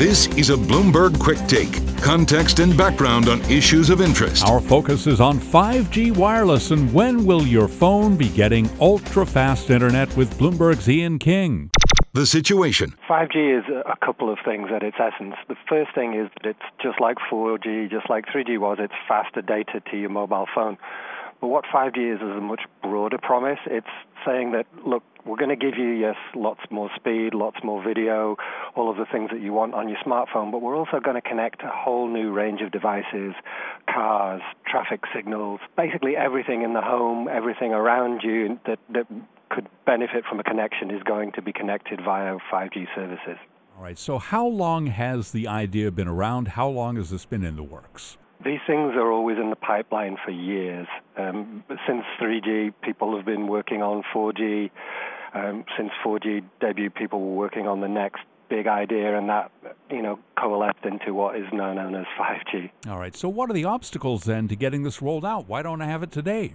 This is a Bloomberg Quick Take context and background on issues of interest. Our focus is on 5G wireless and when will your phone be getting ultra fast internet with Bloomberg's Ian King. The situation. 5G is a couple of things at its essence. The first thing is that it's just like 4G, just like 3G was, it's faster data to your mobile phone. But what 5G is is a much broader promise. It's saying that, look, we're going to give you, yes, lots more speed, lots more video, all of the things that you want on your smartphone, but we're also going to connect a whole new range of devices, cars, traffic signals, basically everything in the home, everything around you that, that could benefit from a connection is going to be connected via 5G services. All right, so how long has the idea been around? How long has this been in the works? These things are always in the pipeline for years. Um, since 3G, people have been working on 4G. Um, since 4G debuted, people were working on the next big idea, and that you know coalesced into what is now known as 5G. All right. So, what are the obstacles then to getting this rolled out? Why don't I have it today?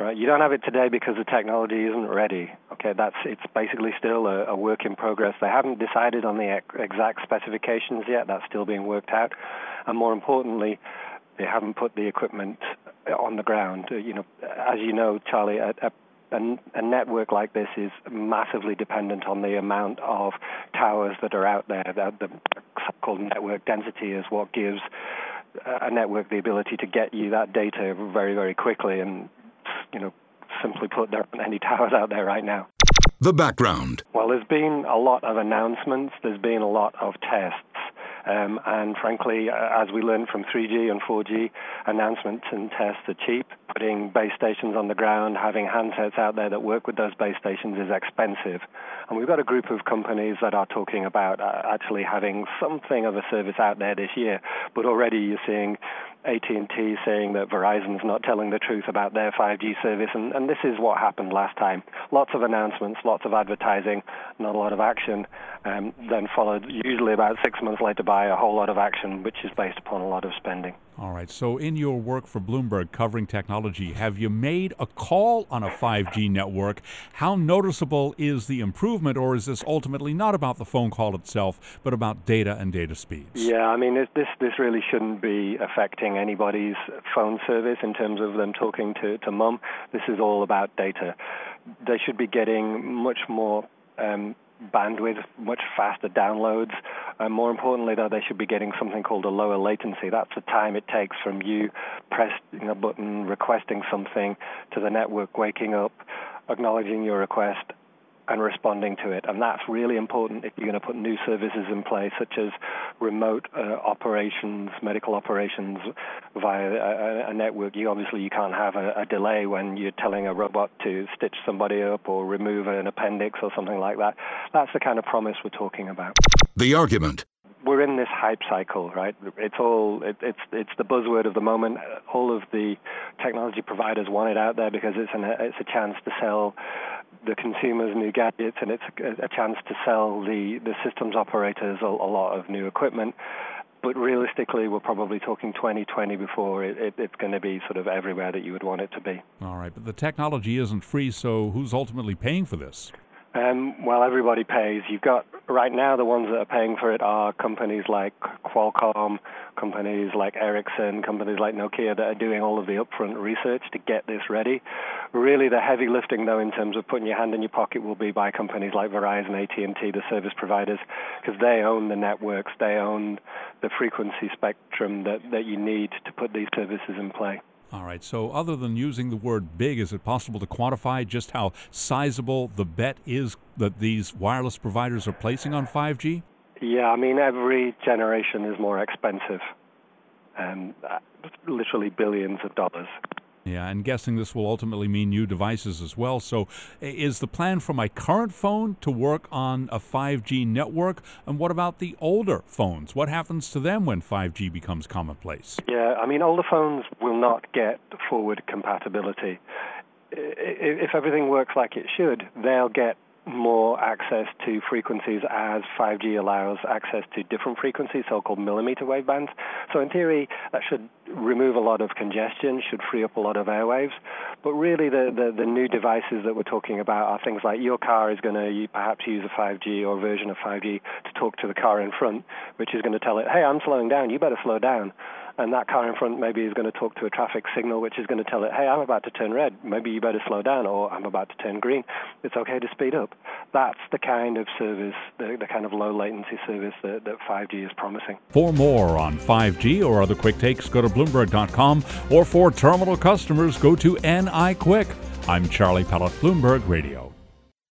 Right. You don't have it today because the technology isn't ready. Okay. That's it's basically still a, a work in progress. They haven't decided on the exact specifications yet. That's still being worked out, and more importantly, they haven't put the equipment on the ground. Uh, you know, as you know, Charlie, a, a a, network like this is massively dependent on the amount of towers that are out there. The, the so-called network density is what gives a network the ability to get you that data very, very quickly. And you know, simply put, there aren't any towers out there right now. The background. Well, there's been a lot of announcements. There's been a lot of tests. Um, and frankly, uh, as we learned from 3G and 4G, announcements and tests are cheap. Putting base stations on the ground, having handsets out there that work with those base stations is expensive. And we've got a group of companies that are talking about uh, actually having something of a service out there this year. But already you're seeing AT&T saying that Verizon's not telling the truth about their 5G service, and, and, this is what happened last time. Lots of announcements, lots of advertising, not a lot of action, um, then followed usually about six months later by a whole lot of action, which is based upon a lot of spending. All right. So, in your work for Bloomberg covering technology, have you made a call on a 5G network? How noticeable is the improvement, or is this ultimately not about the phone call itself, but about data and data speeds? Yeah, I mean, this this really shouldn't be affecting anybody's phone service in terms of them talking to to mum. This is all about data. They should be getting much more. Um, bandwidth, much faster downloads. And more importantly, though, they should be getting something called a lower latency. That's the time it takes from you pressing a button, requesting something, to the network waking up, acknowledging your request, and responding to it. And that's really important if you're going to put new services in place, such as remote uh, operations, medical operations via a, a, network. You obviously you can't have a, a, delay when you're telling a robot to stitch somebody up or remove an appendix or something like that. That's the kind of promise we're talking about. The argument we're in this hype cycle, right? It's all it, it's it's the buzzword of the moment. All of the technology providers want it out there because it's an it's a chance to sell the consumers new gadgets, and it's a, a chance to sell the, the systems operators a, a, lot of new equipment. But realistically, we're probably talking 2020 before it, it, it's going to be sort of everywhere that you would want it to be. All right, but the technology isn't free, so who's ultimately paying for this? Um, well, everybody pays. You've got right now the ones that are paying for it are companies like Qualcomm, companies like Ericsson, companies like Nokia that are doing all of the upfront research to get this ready. Really, the heavy lifting, though, in terms of putting your hand in your pocket, will be by companies like Verizon, AT&T, the service providers, because they own the networks, they own the frequency spectrum that, that you need to put these services in play. All right. So, other than using the word big, is it possible to quantify just how sizable the bet is that these wireless providers are placing on 5G? Yeah, I mean, every generation is more expensive, uh, literally billions of dollars. Yeah, and guessing this will ultimately mean new devices as well. So, is the plan for my current phone to work on a 5G network? And what about the older phones? What happens to them when 5G becomes commonplace? Yeah, I mean, older phones will not get forward compatibility. If everything works like it should, they'll get more access to frequencies as 5G allows access to different frequencies, so-called millimeter wave bands. So in theory, that should remove a lot of congestion, should free up a lot of airwaves. But really, the, the, the new devices that we're talking about are things like your car is going to perhaps use a 5G or version of 5G to talk to the car in front, which is going to tell it, hey, I'm slowing down, you better slow down and that car in front maybe is going to talk to a traffic signal which is going to tell it, hey, I'm about to turn red. Maybe you better slow down, or I'm about to turn green. It's okay to speed up. That's the kind of service, the, the kind of low latency service that, that 5G is promising. For more on 5G or other quick takes, go to Bloomberg.com, or for terminal customers, go to NI Quick. I'm Charlie Pellett, Bloomberg Radio.